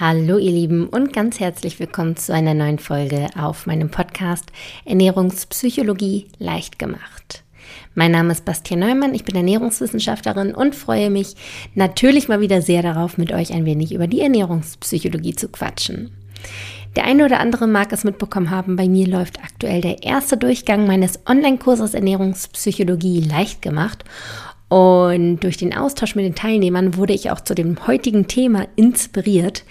Hallo ihr Lieben und ganz herzlich willkommen zu einer neuen Folge auf meinem Podcast Ernährungspsychologie leicht gemacht. Mein Name ist Bastian Neumann, ich bin Ernährungswissenschaftlerin und freue mich natürlich mal wieder sehr darauf, mit euch ein wenig über die Ernährungspsychologie zu quatschen. Der eine oder andere mag es mitbekommen haben, bei mir läuft aktuell der erste Durchgang meines Online-Kurses Ernährungspsychologie leicht gemacht und durch den Austausch mit den Teilnehmern wurde ich auch zu dem heutigen Thema inspiriert.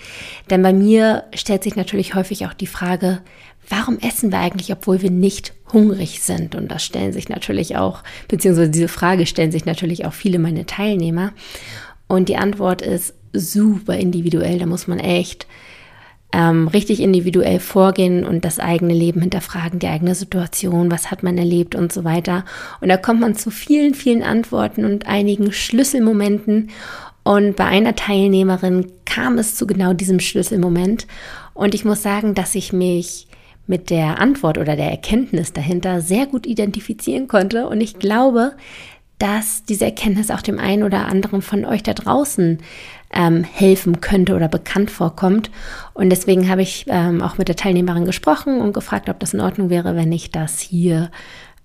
Denn bei mir stellt sich natürlich häufig auch die Frage, warum essen wir eigentlich, obwohl wir nicht hungrig sind? Und das stellen sich natürlich auch, beziehungsweise diese Frage stellen sich natürlich auch viele meiner Teilnehmer. Und die Antwort ist super individuell. Da muss man echt ähm, richtig individuell vorgehen und das eigene Leben hinterfragen, die eigene Situation, was hat man erlebt und so weiter. Und da kommt man zu vielen, vielen Antworten und einigen Schlüsselmomenten. Und bei einer Teilnehmerin kam es zu genau diesem Schlüsselmoment. Und ich muss sagen, dass ich mich mit der Antwort oder der Erkenntnis dahinter sehr gut identifizieren konnte. Und ich glaube, dass diese Erkenntnis auch dem einen oder anderen von euch da draußen ähm, helfen könnte oder bekannt vorkommt. Und deswegen habe ich ähm, auch mit der Teilnehmerin gesprochen und gefragt, ob das in Ordnung wäre, wenn ich das hier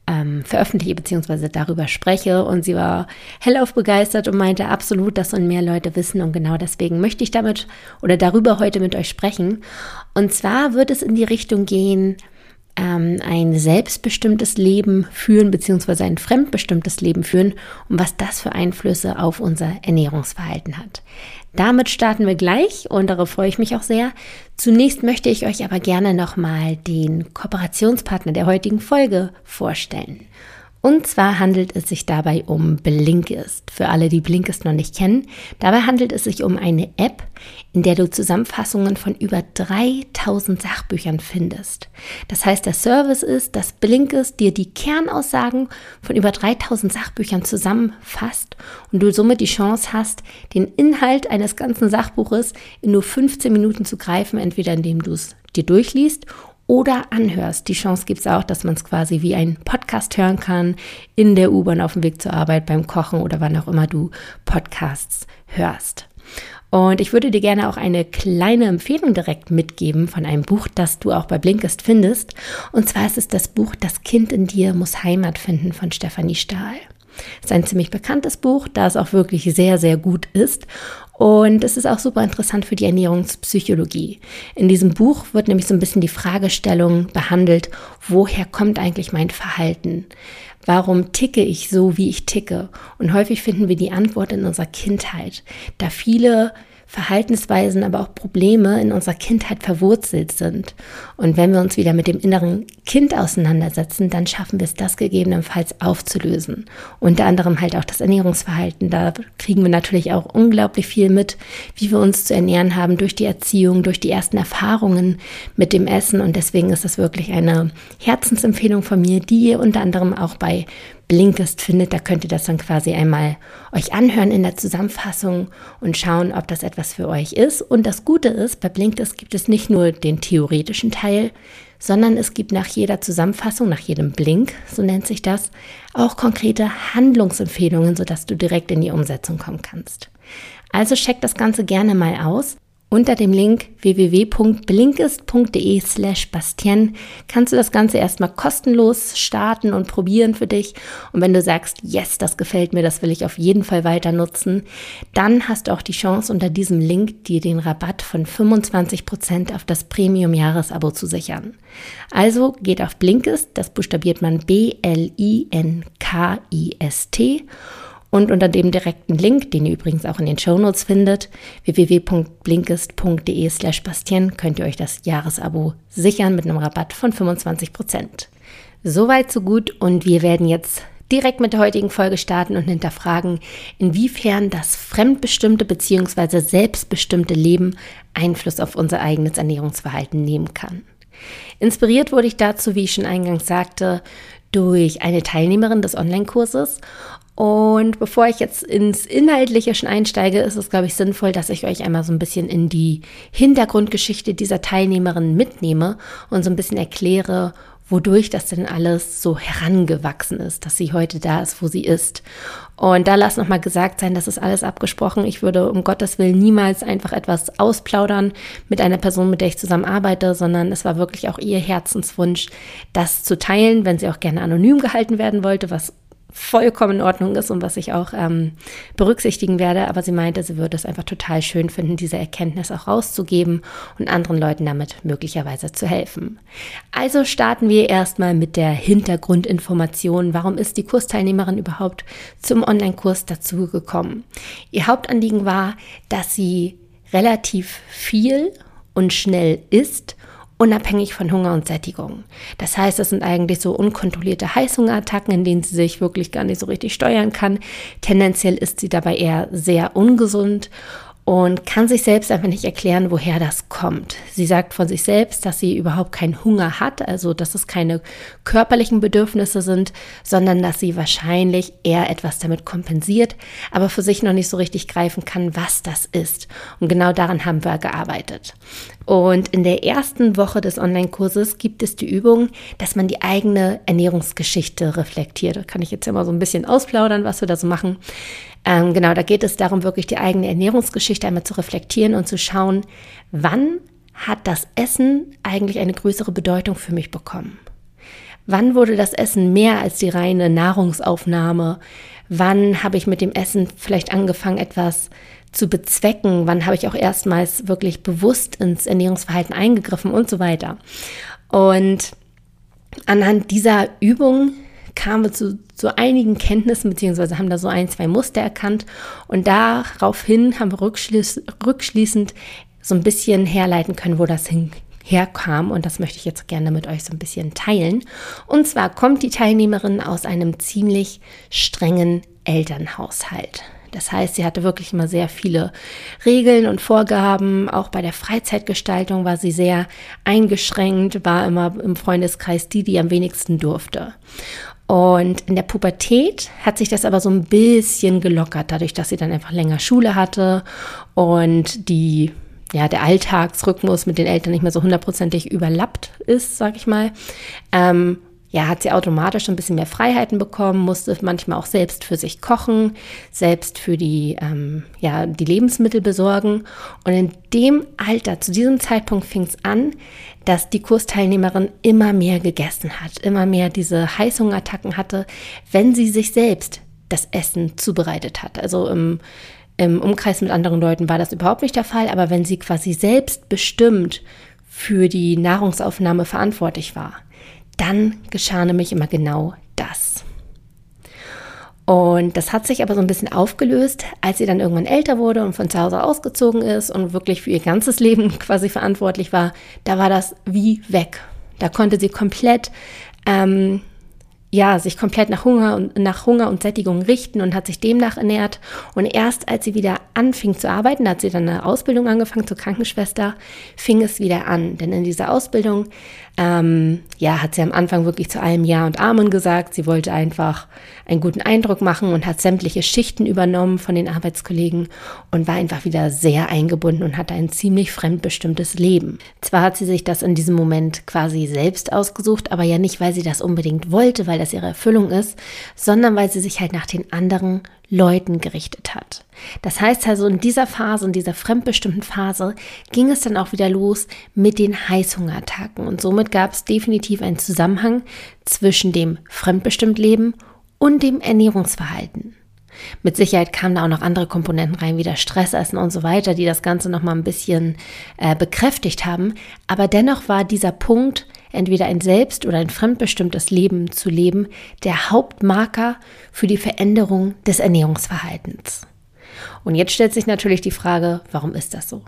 ähm, veröffentliche bzw. darüber spreche. Und sie war hellauf begeistert und meinte absolut, das sollen mehr Leute wissen. Und genau deswegen möchte ich damit oder darüber heute mit euch sprechen. Und zwar wird es in die Richtung gehen, ähm, ein selbstbestimmtes Leben führen, beziehungsweise ein fremdbestimmtes Leben führen und was das für Einflüsse auf unser Ernährungsverhalten hat. Damit starten wir gleich und darauf freue ich mich auch sehr. Zunächst möchte ich euch aber gerne nochmal den Kooperationspartner der heutigen Folge vorstellen. Und zwar handelt es sich dabei um Blinkist. Für alle, die Blinkist noch nicht kennen, dabei handelt es sich um eine App, in der du Zusammenfassungen von über 3000 Sachbüchern findest. Das heißt, der Service ist, dass Blinkist dir die Kernaussagen von über 3000 Sachbüchern zusammenfasst und du somit die Chance hast, den Inhalt eines ganzen Sachbuches in nur 15 Minuten zu greifen, entweder indem du es dir durchliest oder anhörst. Die Chance gibt es auch, dass man es quasi wie ein Podcast hören kann, in der U-Bahn auf dem Weg zur Arbeit, beim Kochen oder wann auch immer du Podcasts hörst. Und ich würde dir gerne auch eine kleine Empfehlung direkt mitgeben von einem Buch, das du auch bei Blinkist findest. Und zwar ist es das Buch Das Kind in dir muss Heimat finden von Stefanie Stahl. Es ist ein ziemlich bekanntes Buch, da es auch wirklich sehr, sehr gut ist. Und es ist auch super interessant für die Ernährungspsychologie. In diesem Buch wird nämlich so ein bisschen die Fragestellung behandelt, woher kommt eigentlich mein Verhalten? Warum ticke ich so, wie ich ticke? Und häufig finden wir die Antwort in unserer Kindheit, da viele Verhaltensweisen, aber auch Probleme in unserer Kindheit verwurzelt sind. Und wenn wir uns wieder mit dem inneren Kind auseinandersetzen, dann schaffen wir es, das gegebenenfalls aufzulösen. Unter anderem halt auch das Ernährungsverhalten. Da kriegen wir natürlich auch unglaublich viel mit, wie wir uns zu ernähren haben durch die Erziehung, durch die ersten Erfahrungen mit dem Essen. Und deswegen ist das wirklich eine Herzensempfehlung von mir, die ihr unter anderem auch bei Blinkist findet. Da könnt ihr das dann quasi einmal euch anhören in der Zusammenfassung und schauen, ob das etwas für euch ist. Und das Gute ist, bei Blinkist gibt es nicht nur den theoretischen Teil, sondern es gibt nach jeder Zusammenfassung, nach jedem Blink, so nennt sich das, auch konkrete Handlungsempfehlungen, sodass du direkt in die Umsetzung kommen kannst. Also check das Ganze gerne mal aus. Unter dem Link www.blinkist.de slash Bastien kannst du das Ganze erstmal kostenlos starten und probieren für dich. Und wenn du sagst, yes, das gefällt mir, das will ich auf jeden Fall weiter nutzen, dann hast du auch die Chance, unter diesem Link dir den Rabatt von 25% auf das Premium-Jahresabo zu sichern. Also geht auf Blinkist, das buchstabiert man B-L-I-N-K-I-S-T und unter dem direkten Link, den ihr übrigens auch in den Shownotes findet, www.blinkist.de slash Bastien, könnt ihr euch das Jahresabo sichern mit einem Rabatt von 25%. Soweit, so gut und wir werden jetzt direkt mit der heutigen Folge starten und hinterfragen, inwiefern das fremdbestimmte bzw. selbstbestimmte Leben Einfluss auf unser eigenes Ernährungsverhalten nehmen kann. Inspiriert wurde ich dazu, wie ich schon eingangs sagte, durch eine Teilnehmerin des Online-Kurses und bevor ich jetzt ins Inhaltliche schon einsteige, ist es, glaube ich, sinnvoll, dass ich euch einmal so ein bisschen in die Hintergrundgeschichte dieser Teilnehmerin mitnehme und so ein bisschen erkläre, wodurch das denn alles so herangewachsen ist, dass sie heute da ist, wo sie ist. Und da lass nochmal gesagt sein, das ist alles abgesprochen. Ich würde um Gottes Willen niemals einfach etwas ausplaudern mit einer Person, mit der ich zusammen arbeite, sondern es war wirklich auch ihr Herzenswunsch, das zu teilen, wenn sie auch gerne anonym gehalten werden wollte, was vollkommen in Ordnung ist und was ich auch ähm, berücksichtigen werde. Aber sie meinte, sie würde es einfach total schön finden, diese Erkenntnis auch rauszugeben und anderen Leuten damit möglicherweise zu helfen. Also starten wir erstmal mit der Hintergrundinformation. Warum ist die Kursteilnehmerin überhaupt zum Online-Kurs dazu gekommen? Ihr Hauptanliegen war, dass sie relativ viel und schnell isst unabhängig von Hunger und Sättigung. Das heißt, es sind eigentlich so unkontrollierte Heißhungerattacken, in denen sie sich wirklich gar nicht so richtig steuern kann. Tendenziell ist sie dabei eher sehr ungesund und kann sich selbst einfach nicht erklären, woher das kommt. Sie sagt von sich selbst, dass sie überhaupt keinen Hunger hat, also dass es keine körperlichen Bedürfnisse sind, sondern dass sie wahrscheinlich eher etwas damit kompensiert, aber für sich noch nicht so richtig greifen kann, was das ist. Und genau daran haben wir gearbeitet. Und in der ersten Woche des Online-Kurses gibt es die Übung, dass man die eigene Ernährungsgeschichte reflektiert. Da kann ich jetzt ja mal so ein bisschen ausplaudern, was wir da so machen. Ähm, genau, da geht es darum, wirklich die eigene Ernährungsgeschichte einmal zu reflektieren und zu schauen, wann hat das Essen eigentlich eine größere Bedeutung für mich bekommen? Wann wurde das Essen mehr als die reine Nahrungsaufnahme? Wann habe ich mit dem Essen vielleicht angefangen, etwas zu bezwecken? Wann habe ich auch erstmals wirklich bewusst ins Ernährungsverhalten eingegriffen und so weiter? Und anhand dieser Übung kamen wir zu, zu einigen Kenntnissen, beziehungsweise haben da so ein, zwei Muster erkannt. Und daraufhin haben wir rückschließ, rückschließend so ein bisschen herleiten können, wo das hin, herkam. Und das möchte ich jetzt gerne mit euch so ein bisschen teilen. Und zwar kommt die Teilnehmerin aus einem ziemlich strengen Elternhaushalt. Das heißt, sie hatte wirklich immer sehr viele Regeln und Vorgaben. Auch bei der Freizeitgestaltung war sie sehr eingeschränkt, war immer im Freundeskreis die, die am wenigsten durfte. Und in der Pubertät hat sich das aber so ein bisschen gelockert, dadurch, dass sie dann einfach länger Schule hatte und die ja, der Alltagsrhythmus mit den Eltern nicht mehr so hundertprozentig überlappt ist, sag ich mal. Ähm, ja, hat sie automatisch ein bisschen mehr Freiheiten bekommen, musste manchmal auch selbst für sich kochen, selbst für die, ähm, ja, die Lebensmittel besorgen. Und in dem Alter, zu diesem Zeitpunkt fing es an, dass die Kursteilnehmerin immer mehr gegessen hat, immer mehr diese Heißhungerattacken hatte, wenn sie sich selbst das Essen zubereitet hat. Also im, im Umkreis mit anderen Leuten war das überhaupt nicht der Fall, aber wenn sie quasi selbst bestimmt für die Nahrungsaufnahme verantwortlich war, dann geschah nämlich immer genau das. Und das hat sich aber so ein bisschen aufgelöst, als sie dann irgendwann älter wurde und von zu Hause ausgezogen ist und wirklich für ihr ganzes Leben quasi verantwortlich war. Da war das wie weg. Da konnte sie komplett ähm, ja, sich komplett nach Hunger und nach Hunger und Sättigung richten und hat sich demnach ernährt. Und erst als sie wieder anfing zu arbeiten, hat sie dann eine Ausbildung angefangen zur Krankenschwester, fing es wieder an. Denn in dieser Ausbildung, ähm, ja, hat sie am Anfang wirklich zu allem Ja und Amen gesagt. Sie wollte einfach einen guten Eindruck machen und hat sämtliche Schichten übernommen von den Arbeitskollegen und war einfach wieder sehr eingebunden und hatte ein ziemlich fremdbestimmtes Leben. Zwar hat sie sich das in diesem Moment quasi selbst ausgesucht, aber ja nicht, weil sie das unbedingt wollte, weil das ihre Erfüllung ist, sondern weil sie sich halt nach den anderen Leuten gerichtet hat. Das heißt also, in dieser Phase, in dieser fremdbestimmten Phase, ging es dann auch wieder los mit den Heißhungerattacken. Und somit gab es definitiv einen Zusammenhang zwischen dem fremdbestimmt Leben und dem Ernährungsverhalten. Mit Sicherheit kamen da auch noch andere Komponenten rein, wie das Stressessen und so weiter, die das Ganze noch mal ein bisschen äh, bekräftigt haben. Aber dennoch war dieser Punkt, entweder ein selbst- oder ein fremdbestimmtes Leben zu leben, der Hauptmarker für die Veränderung des Ernährungsverhaltens. Und jetzt stellt sich natürlich die Frage, warum ist das so?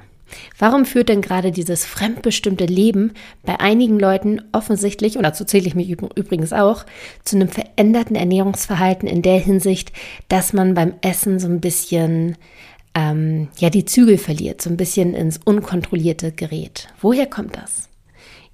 Warum führt denn gerade dieses fremdbestimmte Leben bei einigen Leuten offensichtlich, und dazu zähle ich mich übrigens auch, zu einem veränderten Ernährungsverhalten in der Hinsicht, dass man beim Essen so ein bisschen ähm, ja die Zügel verliert, so ein bisschen ins Unkontrollierte gerät? Woher kommt das?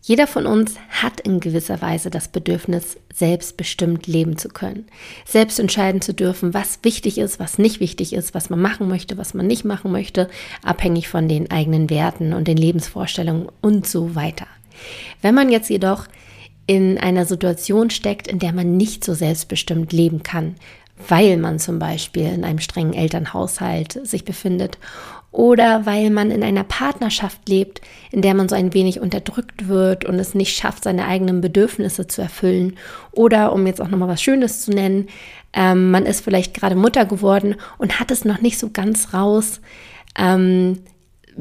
Jeder von uns hat in gewisser Weise das Bedürfnis, selbstbestimmt leben zu können, selbst entscheiden zu dürfen, was wichtig ist, was nicht wichtig ist, was man machen möchte, was man nicht machen möchte, abhängig von den eigenen Werten und den Lebensvorstellungen und so weiter. Wenn man jetzt jedoch in einer Situation steckt, in der man nicht so selbstbestimmt leben kann, weil man zum Beispiel in einem strengen Elternhaushalt sich befindet oder weil man in einer Partnerschaft lebt, in der man so ein wenig unterdrückt wird und es nicht schafft, seine eigenen Bedürfnisse zu erfüllen. Oder, um jetzt auch nochmal was Schönes zu nennen, ähm, man ist vielleicht gerade Mutter geworden und hat es noch nicht so ganz raus, ähm,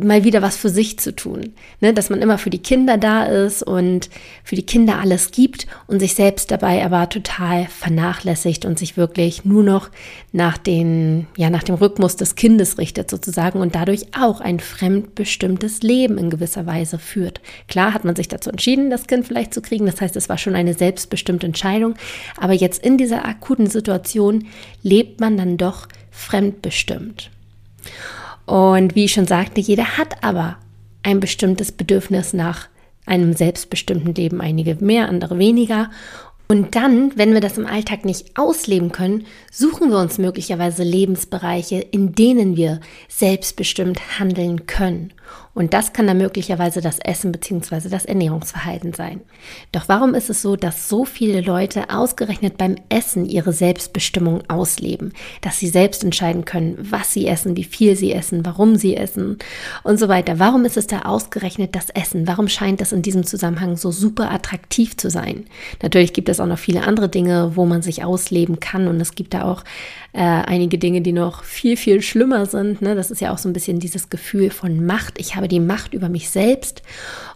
mal wieder was für sich zu tun. Ne? Dass man immer für die Kinder da ist und für die Kinder alles gibt und sich selbst dabei aber total vernachlässigt und sich wirklich nur noch nach, den, ja, nach dem Rhythmus des Kindes richtet sozusagen und dadurch auch ein fremdbestimmtes Leben in gewisser Weise führt. Klar hat man sich dazu entschieden, das Kind vielleicht zu kriegen. Das heißt, es war schon eine selbstbestimmte Entscheidung. Aber jetzt in dieser akuten Situation lebt man dann doch fremdbestimmt. Und wie ich schon sagte, jeder hat aber ein bestimmtes Bedürfnis nach einem selbstbestimmten Leben, einige mehr, andere weniger. Und dann, wenn wir das im Alltag nicht ausleben können, suchen wir uns möglicherweise Lebensbereiche, in denen wir selbstbestimmt handeln können. Und das kann dann möglicherweise das Essen bzw. das Ernährungsverhalten sein. Doch warum ist es so, dass so viele Leute ausgerechnet beim Essen ihre Selbstbestimmung ausleben? Dass sie selbst entscheiden können, was sie essen, wie viel sie essen, warum sie essen und so weiter. Warum ist es da ausgerechnet das Essen? Warum scheint das in diesem Zusammenhang so super attraktiv zu sein? Natürlich gibt es auch noch viele andere Dinge, wo man sich ausleben kann und es gibt da auch äh, einige Dinge, die noch viel, viel schlimmer sind. Ne? Das ist ja auch so ein bisschen dieses Gefühl von Macht. Ich habe die Macht über mich selbst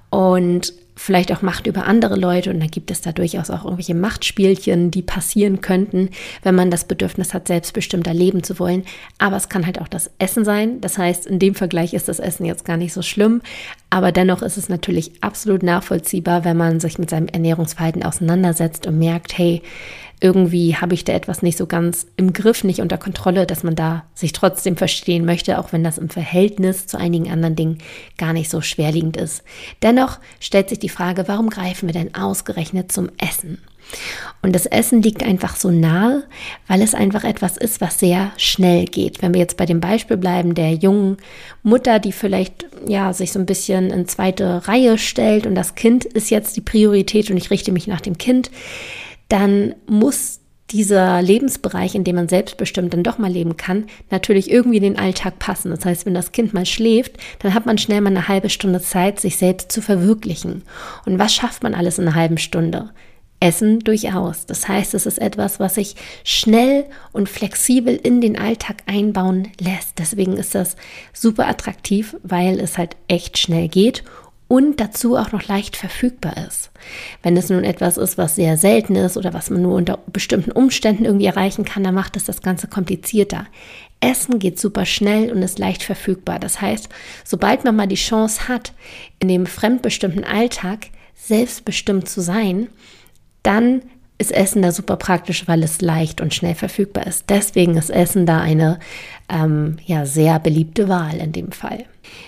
und vielleicht auch Macht über andere Leute und da gibt es da durchaus auch irgendwelche Machtspielchen, die passieren könnten, wenn man das Bedürfnis hat, selbstbestimmter leben zu wollen. Aber es kann halt auch das Essen sein. Das heißt, in dem Vergleich ist das Essen jetzt gar nicht so schlimm, aber dennoch ist es natürlich absolut nachvollziehbar, wenn man sich mit seinem Ernährungsverhalten auseinandersetzt und merkt, hey, irgendwie habe ich da etwas nicht so ganz im Griff, nicht unter Kontrolle, dass man da sich trotzdem verstehen möchte, auch wenn das im Verhältnis zu einigen anderen Dingen gar nicht so schwerliegend ist. Dennoch stellt sich die Frage, warum greifen wir denn ausgerechnet zum Essen? Und das Essen liegt einfach so nahe, weil es einfach etwas ist, was sehr schnell geht. Wenn wir jetzt bei dem Beispiel bleiben, der jungen Mutter, die vielleicht ja sich so ein bisschen in zweite Reihe stellt und das Kind ist jetzt die Priorität und ich richte mich nach dem Kind, dann muss dieser Lebensbereich, in dem man selbstbestimmt dann doch mal leben kann, natürlich irgendwie in den Alltag passen. Das heißt, wenn das Kind mal schläft, dann hat man schnell mal eine halbe Stunde Zeit, sich selbst zu verwirklichen. Und was schafft man alles in einer halben Stunde? Essen durchaus. Das heißt, es ist etwas, was sich schnell und flexibel in den Alltag einbauen lässt. Deswegen ist das super attraktiv, weil es halt echt schnell geht und dazu auch noch leicht verfügbar ist. Wenn es nun etwas ist, was sehr selten ist oder was man nur unter bestimmten Umständen irgendwie erreichen kann, dann macht es das Ganze komplizierter. Essen geht super schnell und ist leicht verfügbar. Das heißt, sobald man mal die Chance hat, in dem fremdbestimmten Alltag selbstbestimmt zu sein, dann ist Essen da super praktisch, weil es leicht und schnell verfügbar ist. Deswegen ist Essen da eine ähm, ja, sehr beliebte Wahl in dem Fall.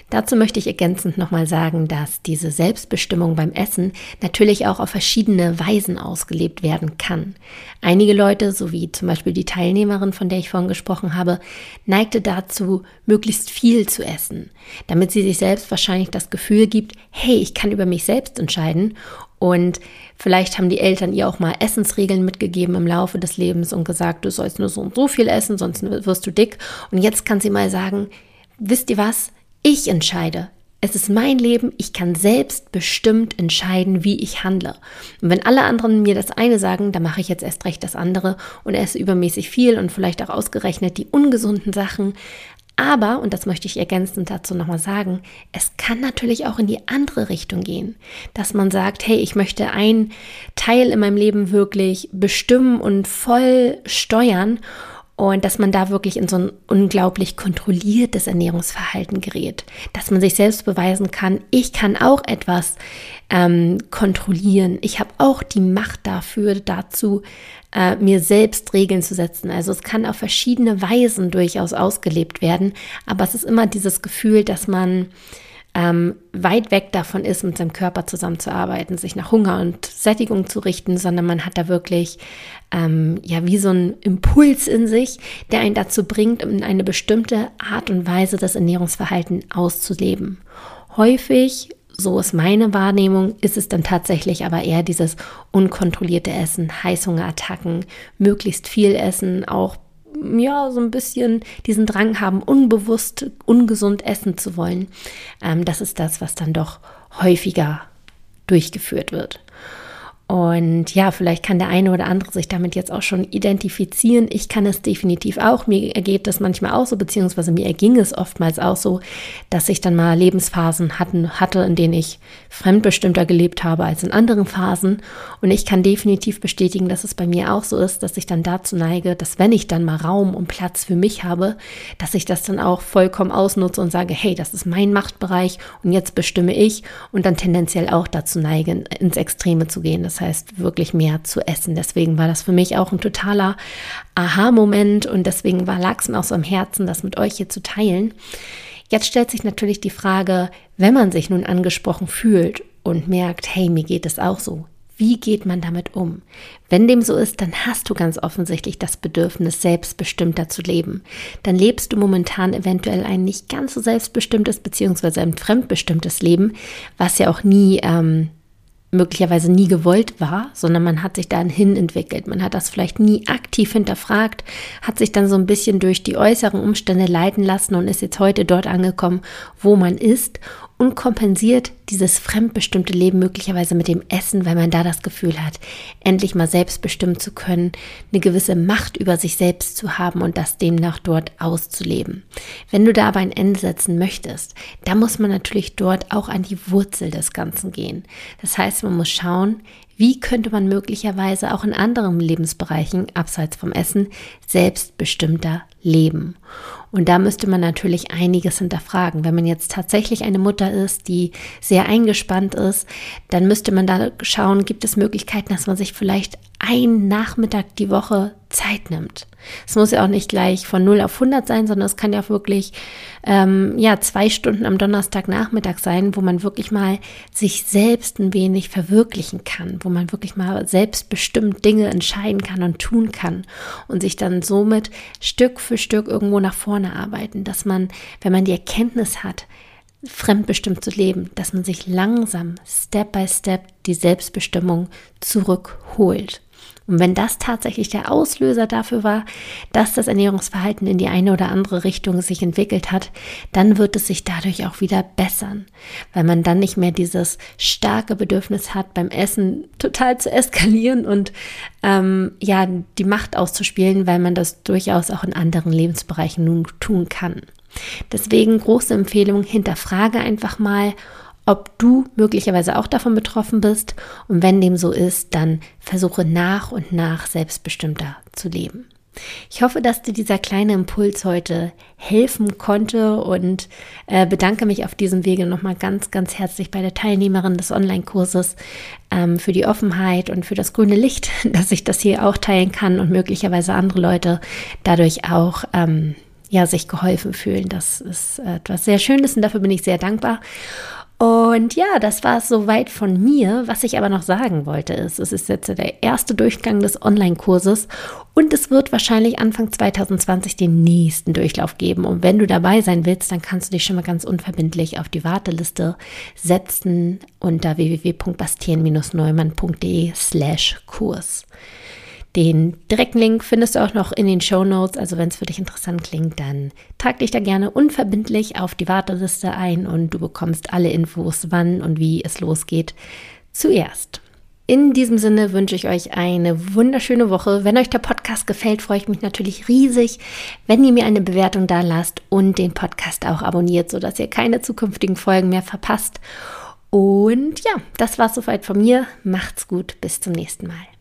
Dazu möchte ich ergänzend nochmal sagen, dass diese Selbstbestimmung beim Essen natürlich auch auf verschiedene Weisen ausgelebt werden kann. Einige Leute, so wie zum Beispiel die Teilnehmerin, von der ich vorhin gesprochen habe, neigte dazu, möglichst viel zu essen, damit sie sich selbst wahrscheinlich das Gefühl gibt, hey, ich kann über mich selbst entscheiden und vielleicht haben die Eltern ihr auch mal Essensregeln mitgegeben im Laufe des Lebens und gesagt, du sollst nur so und so viel essen, sonst wirst du dick. Und jetzt kann sie mal sagen, wisst ihr was? Ich entscheide. Es ist mein Leben, ich kann selbst bestimmt entscheiden, wie ich handle. Und wenn alle anderen mir das eine sagen, dann mache ich jetzt erst recht das andere und esse übermäßig viel und vielleicht auch ausgerechnet die ungesunden Sachen. Aber, und das möchte ich ergänzend dazu nochmal sagen, es kann natürlich auch in die andere Richtung gehen, dass man sagt, hey, ich möchte einen Teil in meinem Leben wirklich bestimmen und voll steuern und dass man da wirklich in so ein unglaublich kontrolliertes Ernährungsverhalten gerät, dass man sich selbst beweisen kann, ich kann auch etwas ähm, kontrollieren, ich habe auch die Macht dafür, dazu äh, mir selbst Regeln zu setzen. Also es kann auf verschiedene Weisen durchaus ausgelebt werden, aber es ist immer dieses Gefühl, dass man ähm, weit weg davon ist, mit seinem Körper zusammenzuarbeiten, sich nach Hunger und Sättigung zu richten, sondern man hat da wirklich ähm, ja wie so einen Impuls in sich, der einen dazu bringt, in eine bestimmte Art und Weise das Ernährungsverhalten auszuleben. Häufig so ist meine Wahrnehmung, ist es dann tatsächlich aber eher dieses unkontrollierte Essen, Heißhungerattacken, möglichst viel essen, auch ja, so ein bisschen diesen Drang haben, unbewusst, ungesund essen zu wollen. Ähm, das ist das, was dann doch häufiger durchgeführt wird. Und ja, vielleicht kann der eine oder andere sich damit jetzt auch schon identifizieren. Ich kann es definitiv auch. Mir ergeht das manchmal auch so, beziehungsweise mir erging es oftmals auch so, dass ich dann mal Lebensphasen hatten, hatte, in denen ich fremdbestimmter gelebt habe als in anderen Phasen. Und ich kann definitiv bestätigen, dass es bei mir auch so ist, dass ich dann dazu neige, dass wenn ich dann mal Raum und Platz für mich habe, dass ich das dann auch vollkommen ausnutze und sage, hey, das ist mein Machtbereich und jetzt bestimme ich und dann tendenziell auch dazu neige, ins Extreme zu gehen. Das das heißt wirklich mehr zu essen. Deswegen war das für mich auch ein totaler Aha-Moment und deswegen war lag es mir auch so am Herzen, das mit euch hier zu teilen. Jetzt stellt sich natürlich die Frage, wenn man sich nun angesprochen fühlt und merkt, hey, mir geht es auch so. Wie geht man damit um? Wenn dem so ist, dann hast du ganz offensichtlich das Bedürfnis, selbstbestimmter zu leben. Dann lebst du momentan eventuell ein nicht ganz so selbstbestimmtes beziehungsweise ein fremdbestimmtes Leben, was ja auch nie ähm, möglicherweise nie gewollt war, sondern man hat sich dann hin entwickelt. Man hat das vielleicht nie aktiv hinterfragt, hat sich dann so ein bisschen durch die äußeren Umstände leiten lassen und ist jetzt heute dort angekommen, wo man ist und kompensiert dieses fremdbestimmte Leben möglicherweise mit dem Essen, weil man da das Gefühl hat, endlich mal selbstbestimmt zu können, eine gewisse Macht über sich selbst zu haben und das demnach dort auszuleben. Wenn du da aber ein Ende setzen möchtest, da muss man natürlich dort auch an die Wurzel des Ganzen gehen. Das heißt, man muss schauen, wie könnte man möglicherweise auch in anderen Lebensbereichen, abseits vom Essen, selbstbestimmter leben? Und da müsste man natürlich einiges hinterfragen. Wenn man jetzt tatsächlich eine Mutter ist, die sehr eingespannt ist, dann müsste man da schauen, gibt es Möglichkeiten, dass man sich vielleicht einen Nachmittag die Woche Zeit nimmt. Es muss ja auch nicht gleich von 0 auf 100 sein, sondern es kann ja auch wirklich ähm, ja, zwei Stunden am Donnerstagnachmittag sein, wo man wirklich mal sich selbst ein wenig verwirklichen kann, wo man wirklich mal selbstbestimmt Dinge entscheiden kann und tun kann und sich dann somit Stück für Stück irgendwo nach vorne arbeiten, dass man, wenn man die Erkenntnis hat, fremdbestimmt zu leben, dass man sich langsam, Step by Step, die Selbstbestimmung zurückholt. Und wenn das tatsächlich der Auslöser dafür war, dass das Ernährungsverhalten in die eine oder andere Richtung sich entwickelt hat, dann wird es sich dadurch auch wieder bessern, weil man dann nicht mehr dieses starke Bedürfnis hat, beim Essen total zu eskalieren und ähm, ja die Macht auszuspielen, weil man das durchaus auch in anderen Lebensbereichen nun tun kann. Deswegen große Empfehlung, hinterfrage einfach mal, ob du möglicherweise auch davon betroffen bist und wenn dem so ist, dann versuche nach und nach selbstbestimmter zu leben. Ich hoffe, dass dir dieser kleine Impuls heute helfen konnte und äh, bedanke mich auf diesem Wege nochmal ganz, ganz herzlich bei der Teilnehmerin des Online-Kurses ähm, für die Offenheit und für das grüne Licht, dass ich das hier auch teilen kann und möglicherweise andere Leute dadurch auch ähm, ja, sich geholfen fühlen. Das ist etwas sehr Schönes und dafür bin ich sehr dankbar. Und ja, das war es soweit von mir. Was ich aber noch sagen wollte, ist, es ist jetzt der erste Durchgang des Online-Kurses und es wird wahrscheinlich Anfang 2020 den nächsten Durchlauf geben. Und wenn du dabei sein willst, dann kannst du dich schon mal ganz unverbindlich auf die Warteliste setzen unter www.bastien-neumann.de slash Kurs. Den direkten Link findest du auch noch in den Show Notes. Also wenn es für dich interessant klingt, dann trag dich da gerne unverbindlich auf die Warteliste ein und du bekommst alle Infos, wann und wie es losgeht, zuerst. In diesem Sinne wünsche ich euch eine wunderschöne Woche. Wenn euch der Podcast gefällt, freue ich mich natürlich riesig, wenn ihr mir eine Bewertung da lasst und den Podcast auch abonniert, sodass ihr keine zukünftigen Folgen mehr verpasst. Und ja, das war's soweit von mir. Macht's gut, bis zum nächsten Mal.